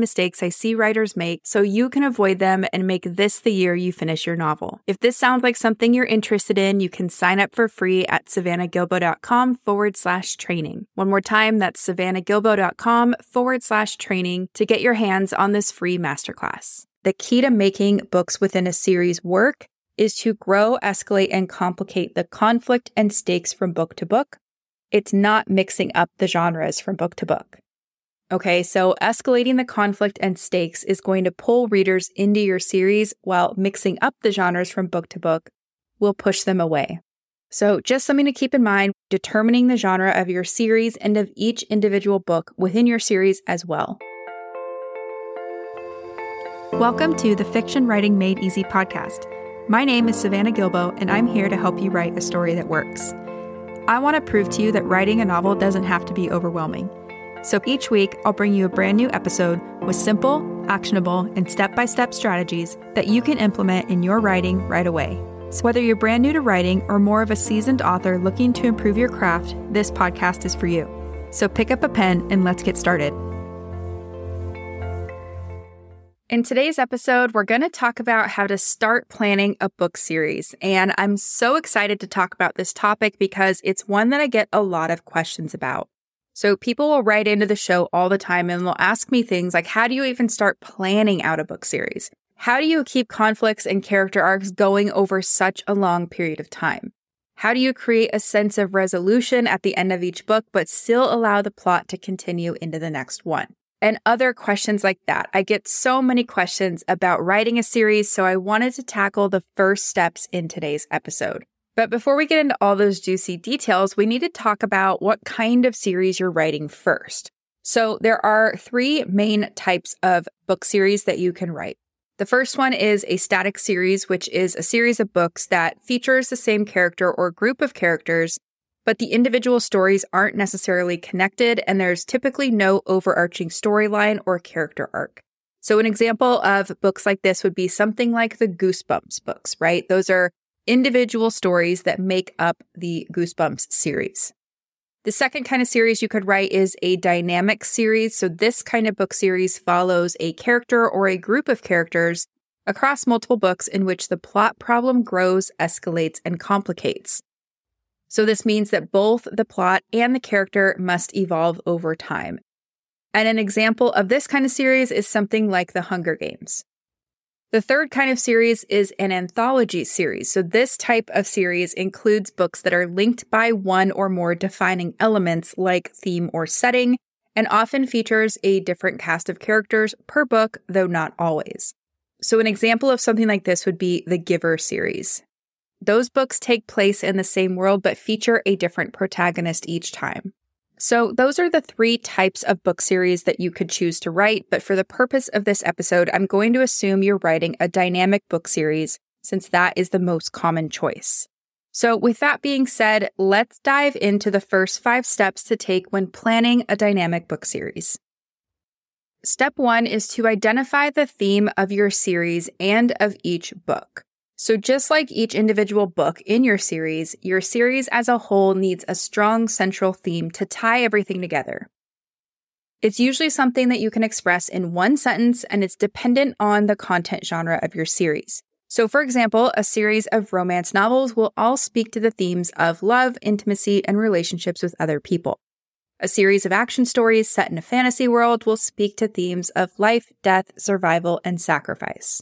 mistakes I see writers make so you can avoid them and make this the year you finish your novel. If this sounds like something you're interested in, you can sign up for free at savannahgilbo.com forward slash training. One more time, that's savannahgilbo.com forward slash training to get your hands on this free masterclass. The key to making books within a series work is to grow, escalate, and complicate the conflict and stakes from book to book it's not mixing up the genres from book to book. Okay, so escalating the conflict and stakes is going to pull readers into your series while mixing up the genres from book to book will push them away. So, just something to keep in mind determining the genre of your series and of each individual book within your series as well. Welcome to the Fiction Writing Made Easy podcast. My name is Savannah Gilbo, and I'm here to help you write a story that works. I want to prove to you that writing a novel doesn't have to be overwhelming. So each week, I'll bring you a brand new episode with simple, actionable, and step by step strategies that you can implement in your writing right away. So, whether you're brand new to writing or more of a seasoned author looking to improve your craft, this podcast is for you. So, pick up a pen and let's get started. In today's episode, we're going to talk about how to start planning a book series. And I'm so excited to talk about this topic because it's one that I get a lot of questions about. So people will write into the show all the time and they'll ask me things like, how do you even start planning out a book series? How do you keep conflicts and character arcs going over such a long period of time? How do you create a sense of resolution at the end of each book, but still allow the plot to continue into the next one? and other questions like that. I get so many questions about writing a series, so I wanted to tackle the first steps in today's episode. But before we get into all those juicy details, we need to talk about what kind of series you're writing first. So there are three main types of book series that you can write. The first one is a static series, which is a series of books that features the same character or group of characters but the individual stories aren't necessarily connected, and there's typically no overarching storyline or character arc. So, an example of books like this would be something like the Goosebumps books, right? Those are individual stories that make up the Goosebumps series. The second kind of series you could write is a dynamic series. So, this kind of book series follows a character or a group of characters across multiple books in which the plot problem grows, escalates, and complicates. So this means that both the plot and the character must evolve over time. And an example of this kind of series is something like The Hunger Games. The third kind of series is an anthology series. So this type of series includes books that are linked by one or more defining elements like theme or setting, and often features a different cast of characters per book, though not always. So an example of something like this would be the Giver series. Those books take place in the same world but feature a different protagonist each time. So, those are the three types of book series that you could choose to write. But for the purpose of this episode, I'm going to assume you're writing a dynamic book series since that is the most common choice. So, with that being said, let's dive into the first five steps to take when planning a dynamic book series. Step one is to identify the theme of your series and of each book. So, just like each individual book in your series, your series as a whole needs a strong central theme to tie everything together. It's usually something that you can express in one sentence and it's dependent on the content genre of your series. So, for example, a series of romance novels will all speak to the themes of love, intimacy, and relationships with other people. A series of action stories set in a fantasy world will speak to themes of life, death, survival, and sacrifice.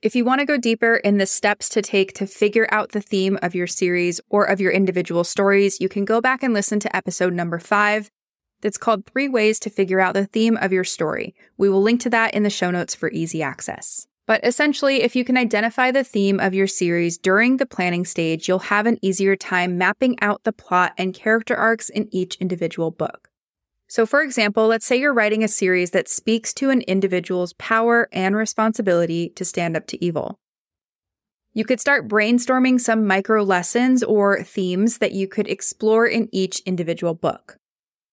If you want to go deeper in the steps to take to figure out the theme of your series or of your individual stories, you can go back and listen to episode number five. That's called Three Ways to Figure Out the Theme of Your Story. We will link to that in the show notes for easy access. But essentially, if you can identify the theme of your series during the planning stage, you'll have an easier time mapping out the plot and character arcs in each individual book. So, for example, let's say you're writing a series that speaks to an individual's power and responsibility to stand up to evil. You could start brainstorming some micro lessons or themes that you could explore in each individual book.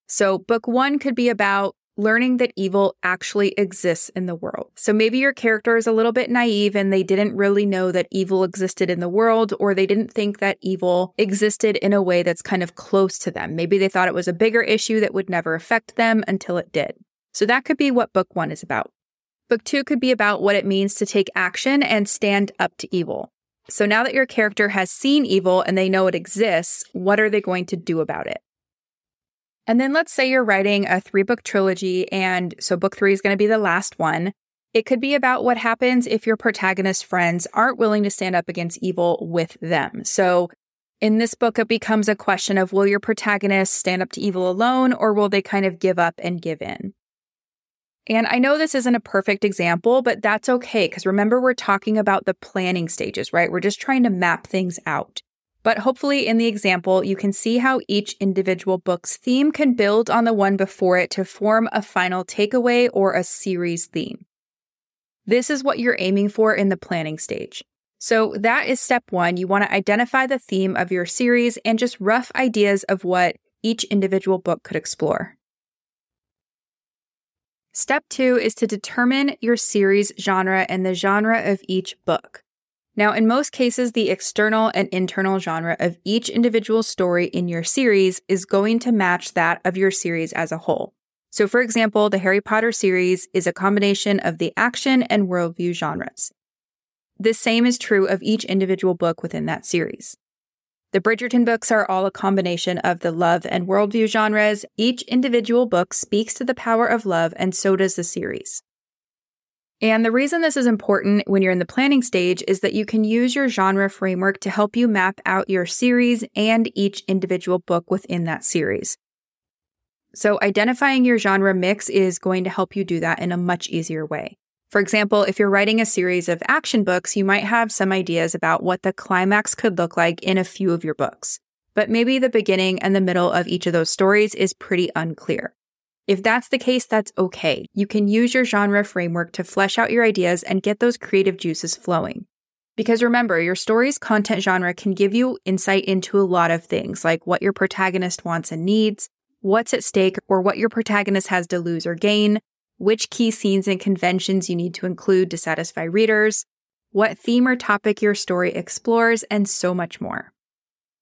So, book one could be about learning that evil actually exists in the world. So maybe your character is a little bit naive and they didn't really know that evil existed in the world, or they didn't think that evil existed in a way that's kind of close to them. Maybe they thought it was a bigger issue that would never affect them until it did. So that could be what book one is about. Book two could be about what it means to take action and stand up to evil. So now that your character has seen evil and they know it exists, what are they going to do about it? And then let's say you're writing a three book trilogy, and so book three is going to be the last one. It could be about what happens if your protagonist friends aren't willing to stand up against evil with them. So in this book, it becomes a question of will your protagonist stand up to evil alone, or will they kind of give up and give in? And I know this isn't a perfect example, but that's okay. Because remember, we're talking about the planning stages, right? We're just trying to map things out. But hopefully, in the example, you can see how each individual book's theme can build on the one before it to form a final takeaway or a series theme. This is what you're aiming for in the planning stage. So, that is step one. You want to identify the theme of your series and just rough ideas of what each individual book could explore. Step two is to determine your series genre and the genre of each book. Now, in most cases, the external and internal genre of each individual story in your series is going to match that of your series as a whole. So, for example, the Harry Potter series is a combination of the action and worldview genres. The same is true of each individual book within that series. The Bridgerton books are all a combination of the love and worldview genres. Each individual book speaks to the power of love, and so does the series. And the reason this is important when you're in the planning stage is that you can use your genre framework to help you map out your series and each individual book within that series. So, identifying your genre mix is going to help you do that in a much easier way. For example, if you're writing a series of action books, you might have some ideas about what the climax could look like in a few of your books. But maybe the beginning and the middle of each of those stories is pretty unclear. If that's the case, that's okay. You can use your genre framework to flesh out your ideas and get those creative juices flowing. Because remember, your story's content genre can give you insight into a lot of things, like what your protagonist wants and needs, what's at stake, or what your protagonist has to lose or gain, which key scenes and conventions you need to include to satisfy readers, what theme or topic your story explores, and so much more.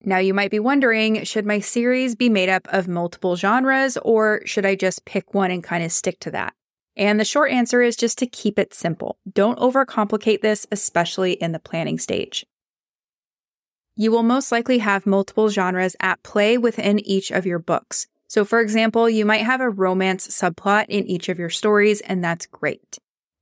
Now, you might be wondering should my series be made up of multiple genres, or should I just pick one and kind of stick to that? And the short answer is just to keep it simple. Don't overcomplicate this, especially in the planning stage. You will most likely have multiple genres at play within each of your books. So, for example, you might have a romance subplot in each of your stories, and that's great.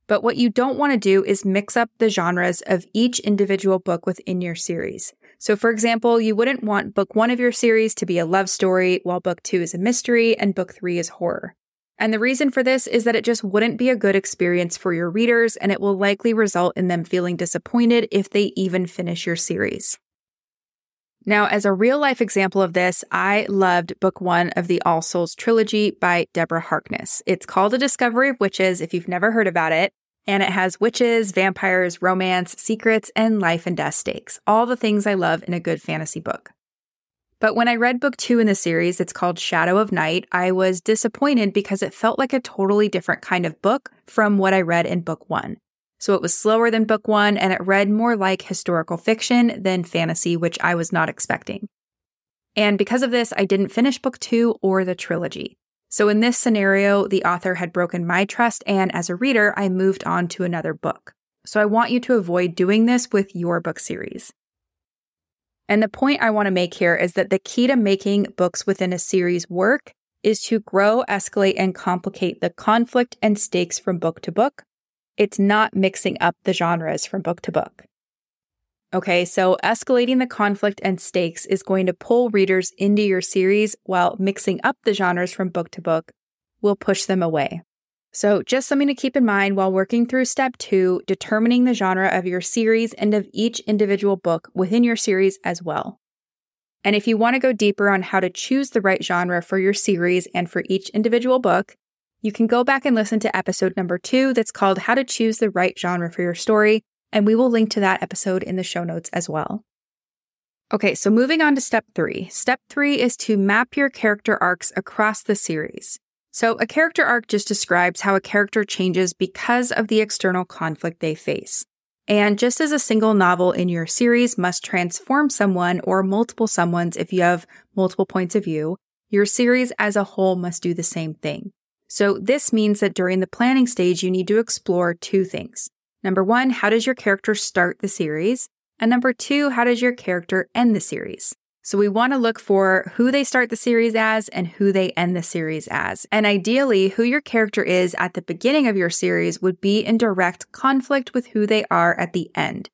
But what you don't want to do is mix up the genres of each individual book within your series. So, for example, you wouldn't want book one of your series to be a love story, while book two is a mystery and book three is horror. And the reason for this is that it just wouldn't be a good experience for your readers, and it will likely result in them feeling disappointed if they even finish your series. Now, as a real life example of this, I loved book one of the All Souls trilogy by Deborah Harkness. It's called A Discovery of Witches if you've never heard about it. And it has witches, vampires, romance, secrets, and life and death stakes. All the things I love in a good fantasy book. But when I read book two in the series, it's called Shadow of Night, I was disappointed because it felt like a totally different kind of book from what I read in book one. So it was slower than book one and it read more like historical fiction than fantasy, which I was not expecting. And because of this, I didn't finish book two or the trilogy. So in this scenario, the author had broken my trust, and as a reader, I moved on to another book. So I want you to avoid doing this with your book series. And the point I want to make here is that the key to making books within a series work is to grow, escalate, and complicate the conflict and stakes from book to book. It's not mixing up the genres from book to book. Okay, so escalating the conflict and stakes is going to pull readers into your series while mixing up the genres from book to book will push them away. So, just something to keep in mind while working through step two, determining the genre of your series and of each individual book within your series as well. And if you want to go deeper on how to choose the right genre for your series and for each individual book, you can go back and listen to episode number two that's called How to Choose the Right Genre for Your Story, and we will link to that episode in the show notes as well. Okay, so moving on to step three. Step three is to map your character arcs across the series. So, a character arc just describes how a character changes because of the external conflict they face. And just as a single novel in your series must transform someone or multiple someones if you have multiple points of view, your series as a whole must do the same thing. So, this means that during the planning stage, you need to explore two things. Number one, how does your character start the series? And number two, how does your character end the series? So we want to look for who they start the series as and who they end the series as. And ideally, who your character is at the beginning of your series would be in direct conflict with who they are at the end.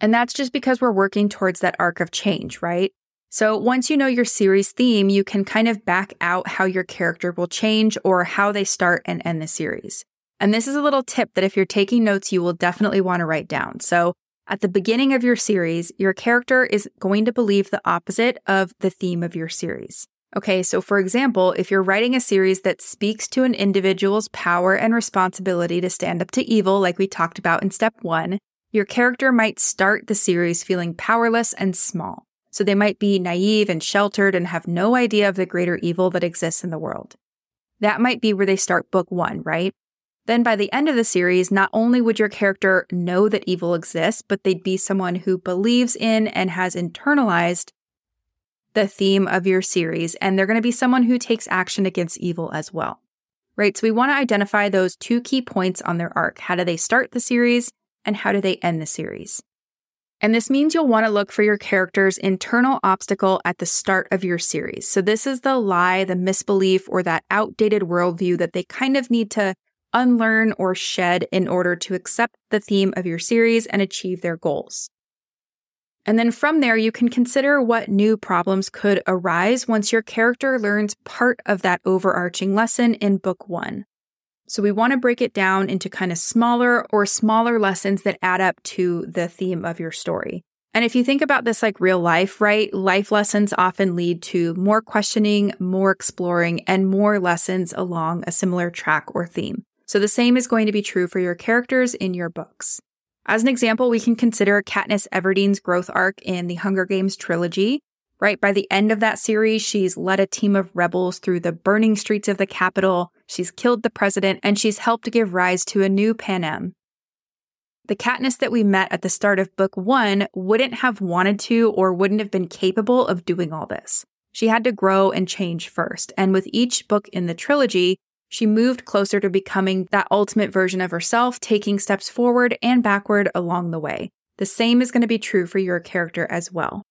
And that's just because we're working towards that arc of change, right? So once you know your series theme, you can kind of back out how your character will change or how they start and end the series. And this is a little tip that if you're taking notes, you will definitely want to write down. So at the beginning of your series, your character is going to believe the opposite of the theme of your series. Okay, so for example, if you're writing a series that speaks to an individual's power and responsibility to stand up to evil, like we talked about in step one, your character might start the series feeling powerless and small. So they might be naive and sheltered and have no idea of the greater evil that exists in the world. That might be where they start book one, right? Then by the end of the series, not only would your character know that evil exists, but they'd be someone who believes in and has internalized the theme of your series, and they're going to be someone who takes action against evil as well. Right? So we want to identify those two key points on their arc. How do they start the series and how do they end the series? And this means you'll want to look for your character's internal obstacle at the start of your series. So this is the lie, the misbelief, or that outdated worldview that they kind of need to unlearn, or shed in order to accept the theme of your series and achieve their goals. And then from there, you can consider what new problems could arise once your character learns part of that overarching lesson in book one. So we want to break it down into kind of smaller or smaller lessons that add up to the theme of your story. And if you think about this like real life, right? Life lessons often lead to more questioning, more exploring, and more lessons along a similar track or theme. So the same is going to be true for your characters in your books. As an example, we can consider Katniss Everdeen's growth arc in the Hunger Games trilogy. Right by the end of that series, she's led a team of rebels through the burning streets of the Capitol, she's killed the president, and she's helped give rise to a new Panem. The Katniss that we met at the start of book one wouldn't have wanted to or wouldn't have been capable of doing all this. She had to grow and change first. And with each book in the trilogy, she moved closer to becoming that ultimate version of herself, taking steps forward and backward along the way. The same is going to be true for your character as well.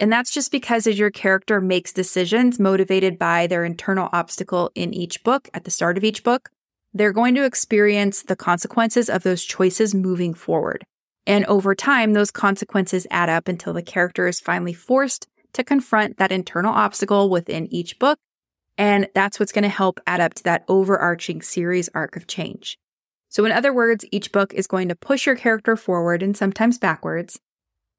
And that's just because as your character makes decisions motivated by their internal obstacle in each book at the start of each book, they're going to experience the consequences of those choices moving forward. And over time, those consequences add up until the character is finally forced to confront that internal obstacle within each book and that's what's going to help add up to that overarching series arc of change. So, in other words, each book is going to push your character forward and sometimes backwards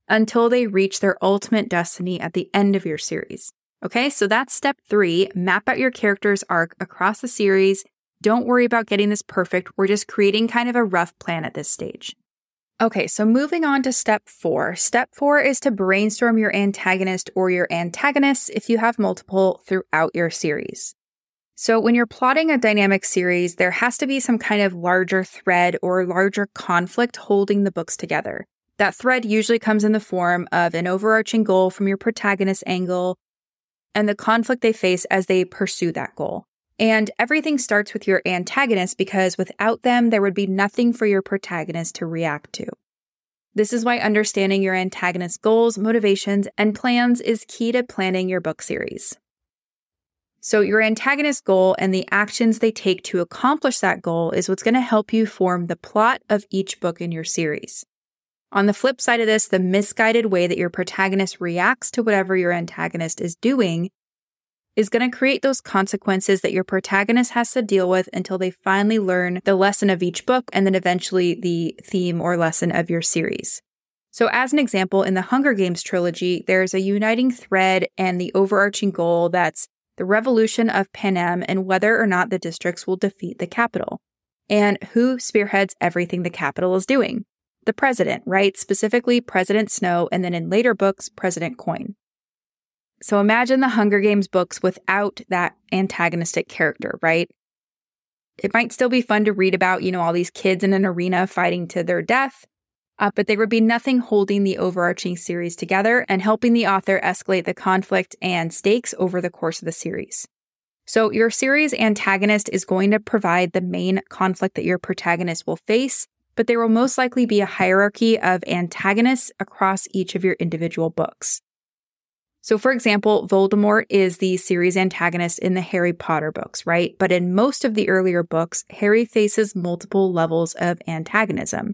until they reach their ultimate destiny at the end of your series. Okay, so that's step three map out your character's arc across the series. Don't worry about getting this perfect. We're just creating kind of a rough plan at this stage. Okay, so moving on to step four. Step four is to brainstorm your antagonist or your antagonists if you have multiple throughout your series. So when you're plotting a dynamic series, there has to be some kind of larger thread or larger conflict holding the books together. That thread usually comes in the form of an overarching goal from your protagonist's angle and the conflict they face as they pursue that goal. And everything starts with your antagonist because without them, there would be nothing for your protagonist to react to. This is why understanding your antagonist's goals, motivations, and plans is key to planning your book series. So, your antagonist's goal and the actions they take to accomplish that goal is what's going to help you form the plot of each book in your series. On the flip side of this, the misguided way that your protagonist reacts to whatever your antagonist is doing is going to create those consequences that your protagonist has to deal with until they finally learn the lesson of each book and then eventually the theme or lesson of your series. So, as an example, in the Hunger Games trilogy, there's a uniting thread and the overarching goal that's the revolution of Panem and whether or not the districts will defeat the Capitol. And who spearheads everything the Capitol is doing? The president, right? Specifically, President Snow, and then in later books, President Coin. So imagine the Hunger Games books without that antagonistic character, right? It might still be fun to read about, you know, all these kids in an arena fighting to their death, uh, but there would be nothing holding the overarching series together and helping the author escalate the conflict and stakes over the course of the series. So, your series antagonist is going to provide the main conflict that your protagonist will face, but there will most likely be a hierarchy of antagonists across each of your individual books. So, for example, Voldemort is the series antagonist in the Harry Potter books, right? But in most of the earlier books, Harry faces multiple levels of antagonism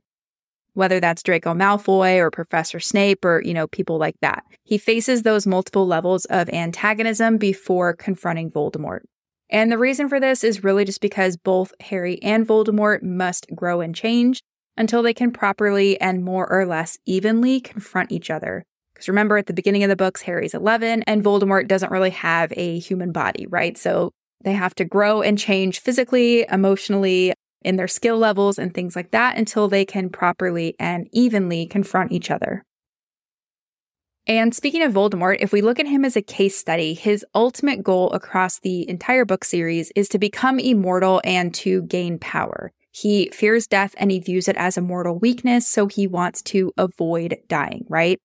whether that's Draco Malfoy or Professor Snape or, you know, people like that. He faces those multiple levels of antagonism before confronting Voldemort. And the reason for this is really just because both Harry and Voldemort must grow and change until they can properly and more or less evenly confront each other. Because remember, at the beginning of the books, Harry's 11 and Voldemort doesn't really have a human body, right? So they have to grow and change physically, emotionally, in their skill levels and things like that until they can properly and evenly confront each other. And speaking of Voldemort, if we look at him as a case study, his ultimate goal across the entire book series is to become immortal and to gain power. He fears death and he views it as a mortal weakness, so he wants to avoid dying, right?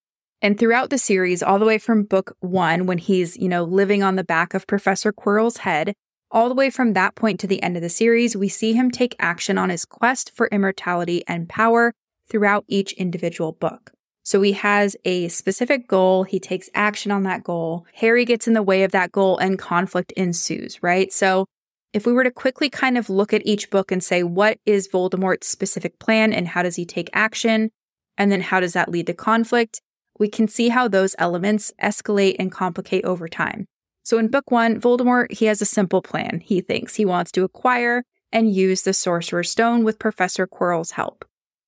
And throughout the series, all the way from book one, when he's, you know, living on the back of Professor Quirrell's head, all the way from that point to the end of the series, we see him take action on his quest for immortality and power throughout each individual book. So he has a specific goal, he takes action on that goal. Harry gets in the way of that goal and conflict ensues, right? So if we were to quickly kind of look at each book and say, what is Voldemort's specific plan and how does he take action? And then how does that lead to conflict? We can see how those elements escalate and complicate over time. So in book one, Voldemort, he has a simple plan. He thinks he wants to acquire and use the Sorcerer's Stone with Professor Quirrell's help.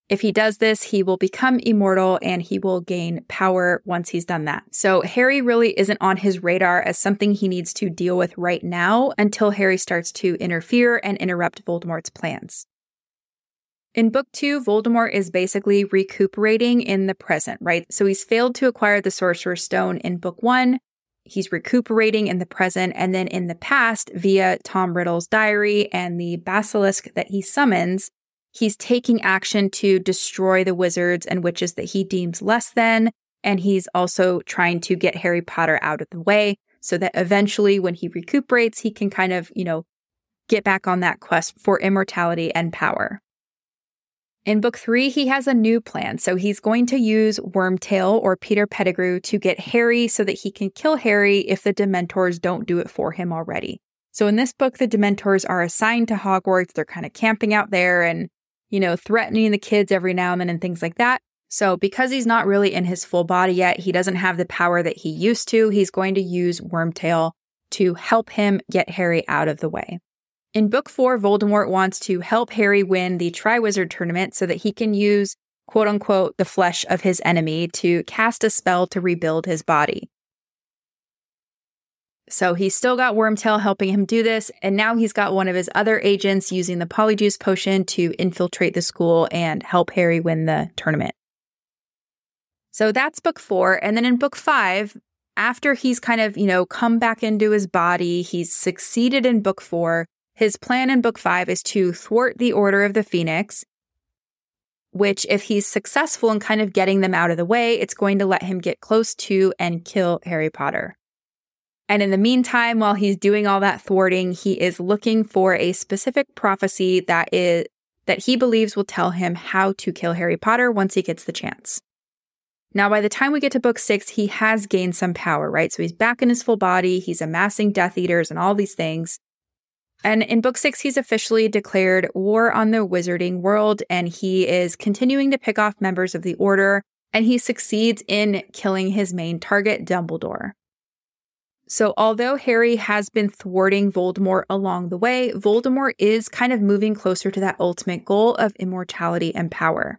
If he does this, he will become immortal and he will gain power once he's done that. So Harry really isn't on his radar as something he needs to deal with right now until Harry starts to interfere and interrupt Voldemort's plans. In book two, Voldemort is basically recuperating in the present, right? So he's failed to acquire the Sorcerer's Stone in book one, he's recuperating in the present and then in the past via Tom Riddle's diary and the basilisk that he summons, he's taking action to destroy the wizards and witches that he deems less than. And he's also trying to get Harry Potter out of the way so that eventually when he recuperates, he can kind of, you know, get back on that quest for immortality and power. In book three, he has a new plan. So he's going to use Wormtail or Peter Pettigrew to get Harry so that he can kill Harry if the Dementors don't do it for him already. So in this book, the Dementors are assigned to Hogwarts. They're kind of camping out there and, you know, threatening the kids every now and then and things like that. So because he's not really in his full body yet, he doesn't have the power that he used to. He's going to use Wormtail to help him get Harry out of the way. In book four, Voldemort wants to help Harry win the Triwizard tournament so that he can use, quote unquote, the flesh of his enemy to cast a spell to rebuild his body. So he's still got Wormtail helping him do this, and now he's got one of his other agents using the Polyjuice potion to infiltrate the school and help Harry win the tournament. So that's book four. And then in book five, after he's kind of, you know, come back into his body, he's succeeded in book four, his plan in book five is to thwart the Order of the Phoenix, which, if he's successful in kind of getting them out of the way, it's going to let him get close to and kill Harry Potter. And in the meantime, while he's doing all that thwarting, he is looking for a specific prophecy that is that he believes will tell him how to kill Harry Potter once he gets the chance. Now, by the time we get to book six, he has gained some power, right? So he's back in his full body, he's amassing Death Eaters and all these things. And in book six, he's officially declared war on the wizarding world, and he is continuing to pick off members of the order, and he succeeds in killing his main target, Dumbledore. So, although Harry has been thwarting Voldemort along the way, Voldemort is kind of moving closer to that ultimate goal of immortality and power.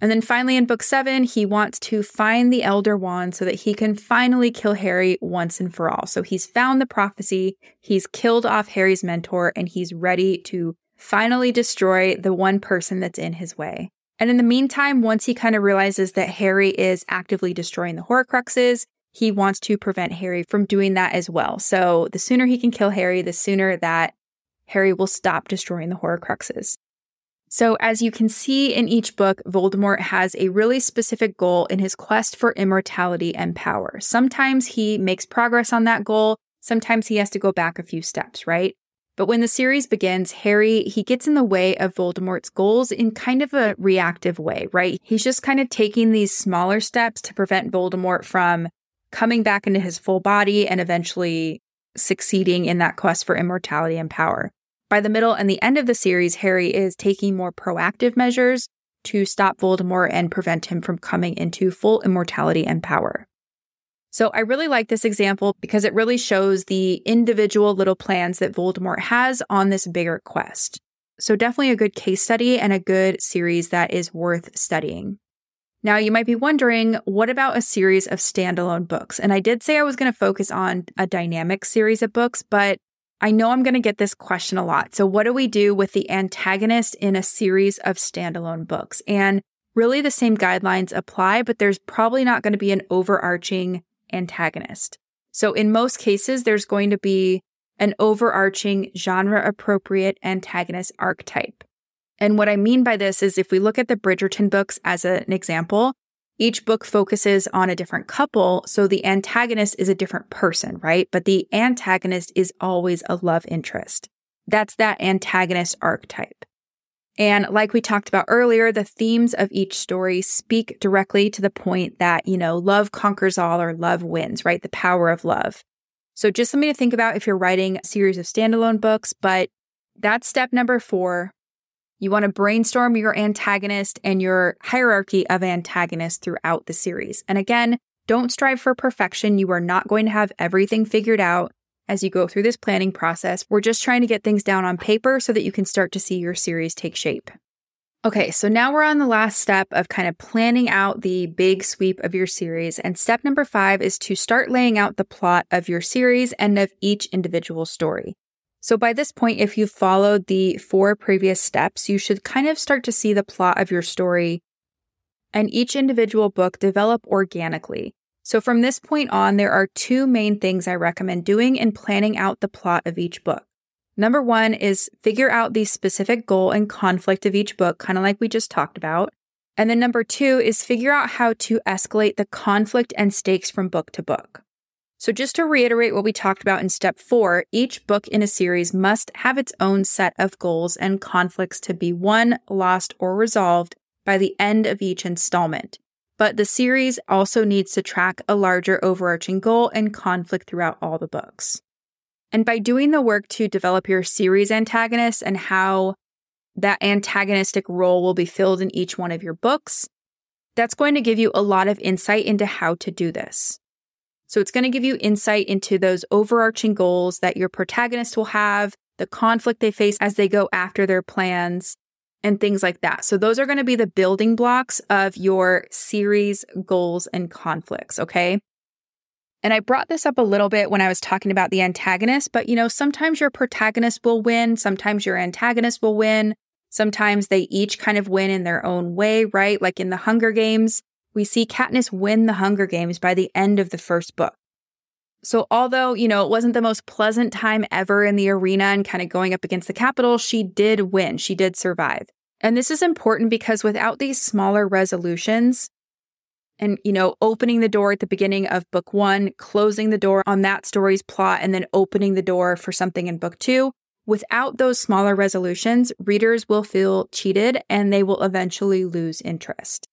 And then finally, in book seven, he wants to find the Elder Wand so that he can finally kill Harry once and for all. So he's found the prophecy, he's killed off Harry's mentor, and he's ready to finally destroy the one person that's in his way. And in the meantime, once he kind of realizes that Harry is actively destroying the Horcruxes, he wants to prevent Harry from doing that as well. So the sooner he can kill Harry, the sooner that Harry will stop destroying the Horcruxes. So, as you can see in each book, Voldemort has a really specific goal in his quest for immortality and power. Sometimes he makes progress on that goal, sometimes he has to go back a few steps, right? But when the series begins, Harry, he gets in the way of Voldemort's goals in kind of a reactive way, right? He's just kind of taking these smaller steps to prevent Voldemort from coming back into his full body and eventually succeeding in that quest for immortality and power. By the middle and the end of the series, Harry is taking more proactive measures to stop Voldemort and prevent him from coming into full immortality and power. So I really like this example because it really shows the individual little plans that Voldemort has on this bigger quest. So definitely a good case study and a good series that is worth studying. Now you might be wondering, what about a series of standalone books? And I did say I was going to focus on a dynamic series of books, but I know I'm going to get this question a lot. So, what do we do with the antagonist in a series of standalone books? And really, the same guidelines apply, but there's probably not going to be an overarching antagonist. So, in most cases, there's going to be an overarching genre appropriate antagonist archetype. And what I mean by this is if we look at the Bridgerton books as an example, each book focuses on a different couple, so the antagonist is a different person, right? But the antagonist is always a love interest. That's that antagonist archetype. And like we talked about earlier, the themes of each story speak directly to the point that, you know, love conquers all or love wins, right? The power of love. So just something to think about if you're writing a series of standalone books, but that's step number four. You want to brainstorm your antagonist and your hierarchy of antagonists throughout the series. And again, don't strive for perfection. You are not going to have everything figured out as you go through this planning process. We're just trying to get things down on paper so that you can start to see your series take shape. Okay, so now we're on the last step of kind of planning out the big sweep of your series. And step number five is to start laying out the plot of your series and of each individual story. So by this point, if you've followed the four previous steps, you should kind of start to see the plot of your story and each individual book develop organically. So from this point on, there are two main things I recommend doing in planning out the plot of each book. Number one is figure out the specific goal and conflict of each book, kind of like we just talked about. And then number two is figure out how to escalate the conflict and stakes from book to book. So, just to reiterate what we talked about in step four, each book in a series must have its own set of goals and conflicts to be won, lost, or resolved by the end of each installment. But the series also needs to track a larger overarching goal and conflict throughout all the books. And by doing the work to develop your series antagonist and how that antagonistic role will be filled in each one of your books, that's going to give you a lot of insight into how to do this. So it's going to give you insight into those overarching goals that your protagonist will have, the conflict they face as they go after their plans, and things like that. So those are going to be the building blocks of your series goals and conflicts. Okay. And I brought this up a little bit when I was talking about the antagonist, but you know, sometimes your protagonist will win, sometimes your antagonist will win. Sometimes they each kind of win in their own way, right? Like in the Hunger Games, we see Katniss win the Hunger Games by the end of the first book. So, although, you know, it wasn't the most pleasant time ever in the arena and kind of going up against the Capitol, she did win. She did survive. And this is important because without these smaller resolutions and, you know, opening the door at the beginning of book one, closing the door on that story's plot, and then opening the door for something in book two, without those smaller resolutions, readers will feel cheated and they will eventually lose interest.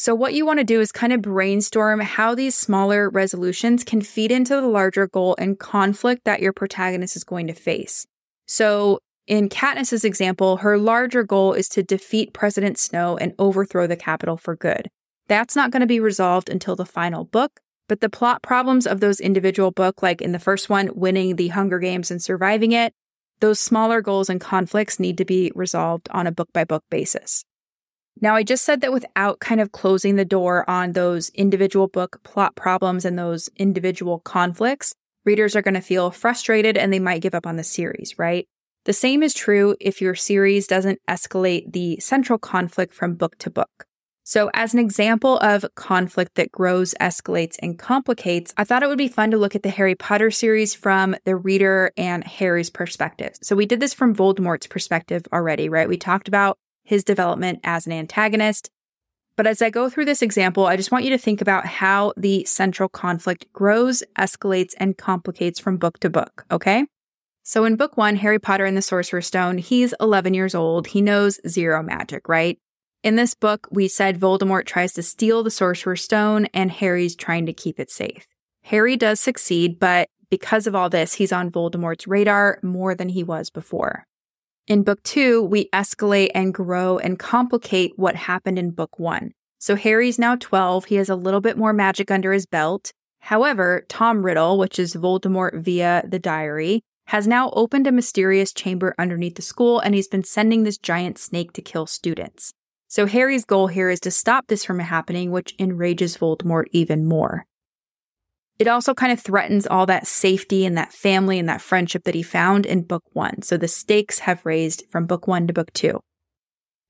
So, what you want to do is kind of brainstorm how these smaller resolutions can feed into the larger goal and conflict that your protagonist is going to face. So, in Katniss's example, her larger goal is to defeat President Snow and overthrow the Capitol for good. That's not going to be resolved until the final book, but the plot problems of those individual book, like in the first one, winning the Hunger Games and surviving it, those smaller goals and conflicts need to be resolved on a book by book basis. Now, I just said that without kind of closing the door on those individual book plot problems and those individual conflicts, readers are going to feel frustrated and they might give up on the series, right? The same is true if your series doesn't escalate the central conflict from book to book. So, as an example of conflict that grows, escalates, and complicates, I thought it would be fun to look at the Harry Potter series from the reader and Harry's perspective. So, we did this from Voldemort's perspective already, right? We talked about his development as an antagonist. But as I go through this example, I just want you to think about how the central conflict grows, escalates, and complicates from book to book, okay? So in book one, Harry Potter and the Sorcerer's Stone, he's 11 years old. He knows zero magic, right? In this book, we said Voldemort tries to steal the Sorcerer's Stone and Harry's trying to keep it safe. Harry does succeed, but because of all this, he's on Voldemort's radar more than he was before. In book two, we escalate and grow and complicate what happened in book one. So Harry's now 12. He has a little bit more magic under his belt. However, Tom Riddle, which is Voldemort via the diary, has now opened a mysterious chamber underneath the school and he's been sending this giant snake to kill students. So Harry's goal here is to stop this from happening, which enrages Voldemort even more. It also kind of threatens all that safety and that family and that friendship that he found in book one. So the stakes have raised from book one to book two.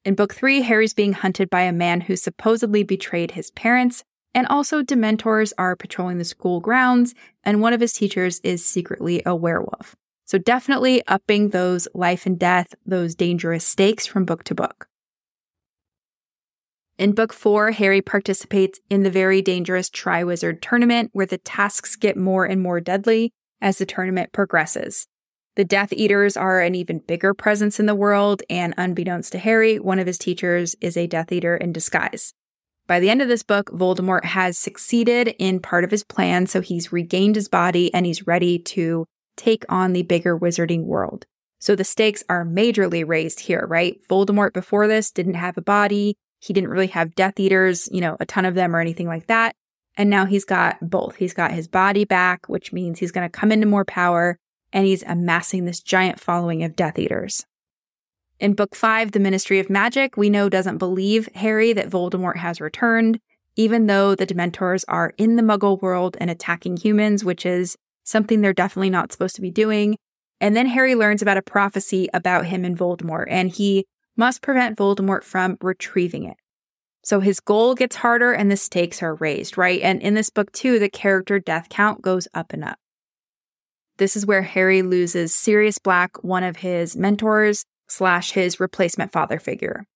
In book three, Harry's being hunted by a man who supposedly betrayed his parents, and also Dementors are patrolling the school grounds, and one of his teachers is secretly a werewolf. So definitely upping those life and death, those dangerous stakes from book to book. In book four, Harry participates in the very dangerous Triwizard tournament where the tasks get more and more deadly as the tournament progresses. The Death Eaters are an even bigger presence in the world, and unbeknownst to Harry, one of his teachers is a Death Eater in disguise. By the end of this book, Voldemort has succeeded in part of his plan, so he's regained his body and he's ready to take on the bigger wizarding world. So the stakes are majorly raised here, right? Voldemort before this didn't have a body. He didn't really have Death Eaters, you know, a ton of them or anything like that. And now he's got both. He's got his body back, which means he's going to come into more power and he's amassing this giant following of Death Eaters. In book five, The Ministry of Magic, we know doesn't believe Harry that Voldemort has returned, even though the Dementors are in the Muggle world and attacking humans, which is something they're definitely not supposed to be doing. And then Harry learns about a prophecy about him and Voldemort, and he must prevent Voldemort from retrieving it. So his goal gets harder and the stakes are raised, right? And in this book, too, the character death count goes up and up. This is where Harry loses Sirius Black, one of his mentors, slash his replacement father figure.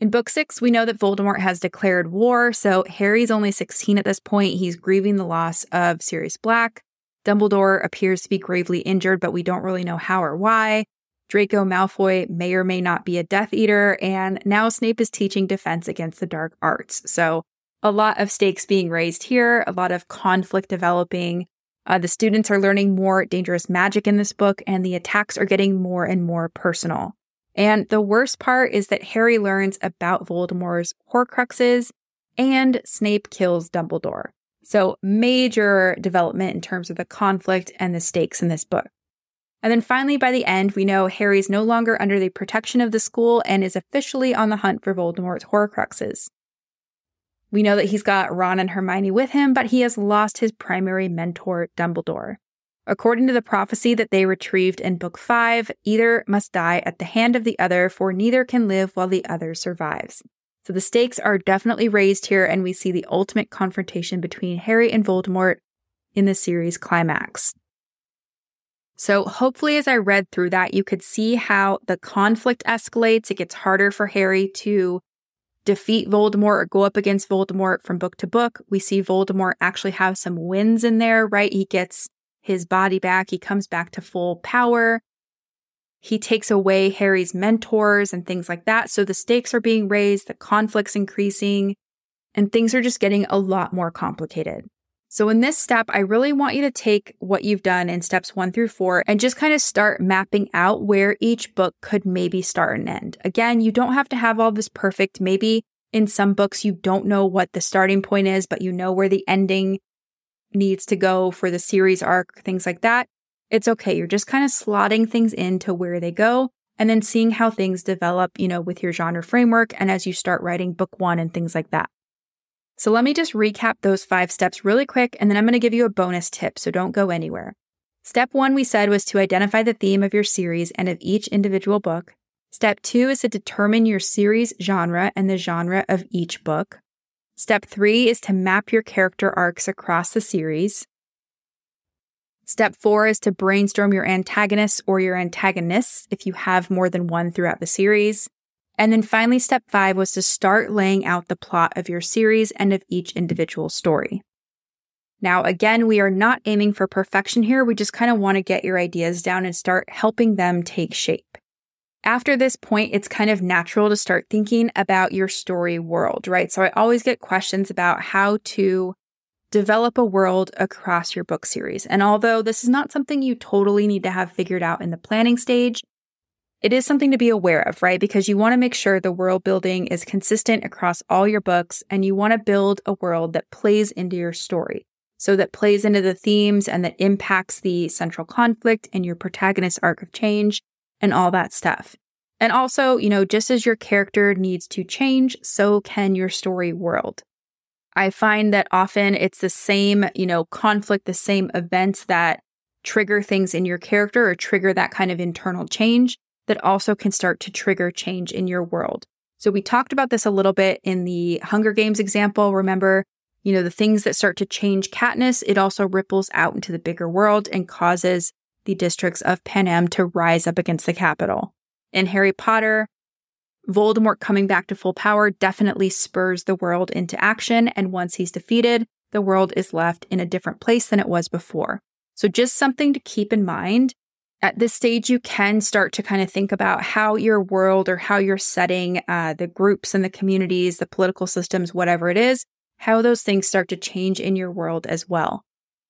In book six, we know that Voldemort has declared war, so Harry's only 16 at this point. He's grieving the loss of Sirius Black. Dumbledore appears to be gravely injured, but we don't really know how or why. Draco Malfoy may or may not be a Death Eater, and now Snape is teaching defense against the dark arts. So, a lot of stakes being raised here, a lot of conflict developing. Uh, the students are learning more dangerous magic in this book, and the attacks are getting more and more personal. And the worst part is that Harry learns about Voldemort's Horcruxes, and Snape kills Dumbledore. So, major development in terms of the conflict and the stakes in this book. And then finally, by the end, we know Harry's no longer under the protection of the school and is officially on the hunt for Voldemort's Horcruxes. We know that he's got Ron and Hermione with him, but he has lost his primary mentor, Dumbledore. According to the prophecy that they retrieved in Book 5, either must die at the hand of the other, for neither can live while the other survives. So the stakes are definitely raised here, and we see the ultimate confrontation between Harry and Voldemort in the series climax. So hopefully, as I read through that, you could see how the conflict escalates. It gets harder for Harry to defeat Voldemort or go up against Voldemort from book to book. We see Voldemort actually have some wins in there, right? He gets his body back. He comes back to full power. He takes away Harry's mentors and things like that. So the stakes are being raised, the conflict's increasing, and things are just getting a lot more complicated. So in this step, I really want you to take what you've done in steps one through four and just kind of start mapping out where each book could maybe start and end. Again, you don't have to have all this perfect. Maybe in some books, you don't know what the starting point is, but you know where the ending needs to go for the series arc, things like that. It's okay. You're just kind of slotting things into where they go. and then seeing how things develop, you know, with your genre framework and as you start writing book one and things like that. So let me just recap those five steps really quick, and then I'm going to give you a bonus tip, so don't go anywhere. Step one, we said, was to identify the theme of your series and of each individual book. Step two is to determine your series genre and the genre of each book. Step three is to map your character arcs across the series. Step four is to brainstorm your antagonists or your antagonists if you have more than one throughout the series. And then finally, step five was to start laying out the plot of your series and of each individual story. Now, again, we are not aiming for perfection here. We just kind of want to get your ideas down and start helping them take shape. After this point, it's kind of natural to start thinking about your story world, right? So I always get questions about how to develop a world across your book series. And although this is not something you totally need to have figured out in the planning stage, it is something to be aware of, right? Because you want to make sure the world building is consistent across all your books and you want to build a world that plays into your story. So that plays into the themes and that impacts the central conflict and your protagonist's arc of change and all that stuff. And also, you know, just as your character needs to change, so can your story world. I find that often it's the same, you know, conflict, the same events that trigger things in your character or trigger that kind of internal change that also can start to trigger change in your world. So we talked about this a little bit in the Hunger Games example. Remember, you know, the things that start to change Katniss, it also ripples out into the bigger world and causes the districts of Panem to rise up against the Capitol. In Harry Potter, Voldemort coming back to full power definitely spurs the world into action. And once he's defeated, the world is left in a different place than it was before. So just something to keep in mind at this stage, you can start to kind of think about how your world or how you're setting uh, the groups and the communities, the political systems, whatever it is, how those things start to change in your world as well.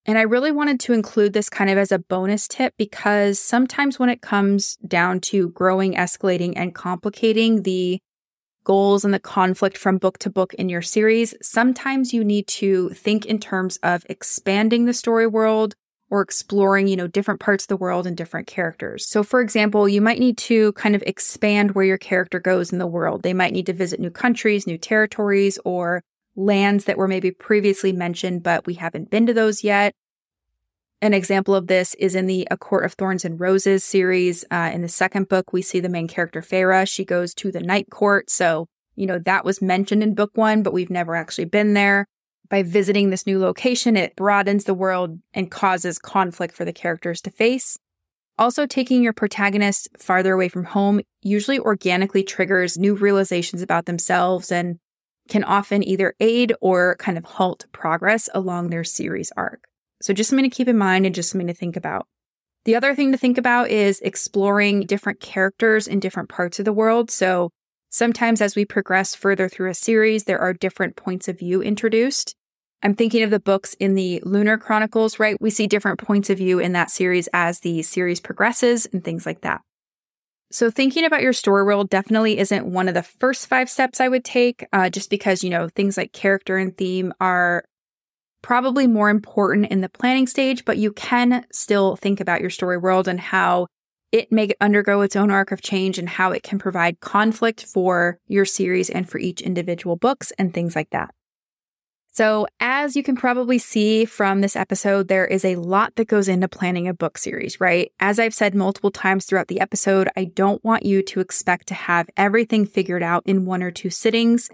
And I really wanted to include this kind of as a bonus tip because sometimes when it comes down to growing, escalating, and complicating the goals and the conflict from book to book in your series, sometimes you need to think in terms of expanding the story world or exploring, you know, different parts of the world and different characters. So for example, you might need to kind of expand where your character goes in the world. They might need to visit new countries, new territories, or lands that were maybe previously mentioned, but we haven't been to those yet. An example of this is in the A Court of Thorns and Roses series. Uh, in the second book, we see the main character, Feyre. She goes to the Night Court. So, you know, that was mentioned in book one, but we've never actually been there by visiting this new location, it broadens the world and causes conflict for the characters to face. Also, taking your protagonist farther away from home usually organically triggers new realizations about themselves and can often either aid or kind of halt progress along their series arc. So, just something to keep in mind and just something to think about. The other thing to think about is exploring different characters in different parts of the world. So, sometimes as we progress further through a series, there are different points of view introduced. I'm thinking of the books in the Lunar Chronicles, right? We see different points of view in that series as the series progresses and things like that. So, thinking about your story world definitely isn't one of the first five steps I would take, uh, just because, you know, things like character and theme are probably more important in the planning stage, but you can still think about your story world and how it may undergo its own arc of change and how it can provide conflict for your series and for each individual books and things like that. So, as you can probably see from this episode, there is a lot that goes into planning a book series, right? As I've said multiple times throughout the episode, I don't want you to expect to have everything figured out in one or two sittings.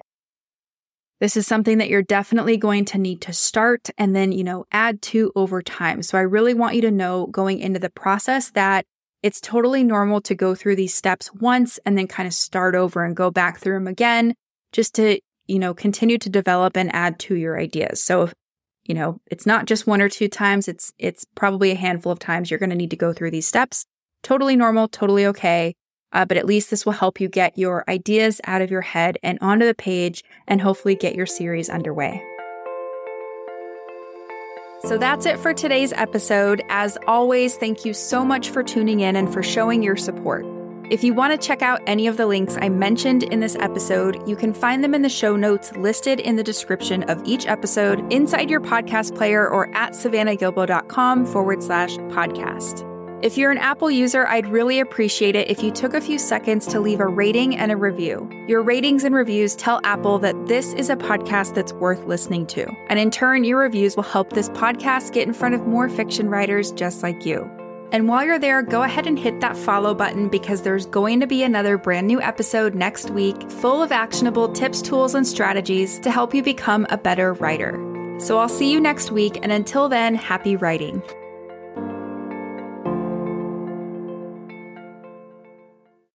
This is something that you're definitely going to need to start and then, you know, add to over time. So, I really want you to know going into the process that it's totally normal to go through these steps once and then kind of start over and go back through them again just to you know, continue to develop and add to your ideas. So, you know, it's not just one or two times, it's it's probably a handful of times you're going to need to go through these steps. Totally normal, totally okay. Uh, but at least this will help you get your ideas out of your head and onto the page and hopefully get your series underway. So that's it for today's episode. As always, thank you so much for tuning in and for showing your support. If you want to check out any of the links I mentioned in this episode, you can find them in the show notes listed in the description of each episode inside your podcast player or at savannahgilbo.com forward slash podcast. If you're an Apple user, I'd really appreciate it if you took a few seconds to leave a rating and a review. Your ratings and reviews tell Apple that this is a podcast that's worth listening to. And in turn, your reviews will help this podcast get in front of more fiction writers just like you. And while you're there, go ahead and hit that follow button because there's going to be another brand new episode next week full of actionable tips, tools, and strategies to help you become a better writer. So I'll see you next week, and until then, happy writing.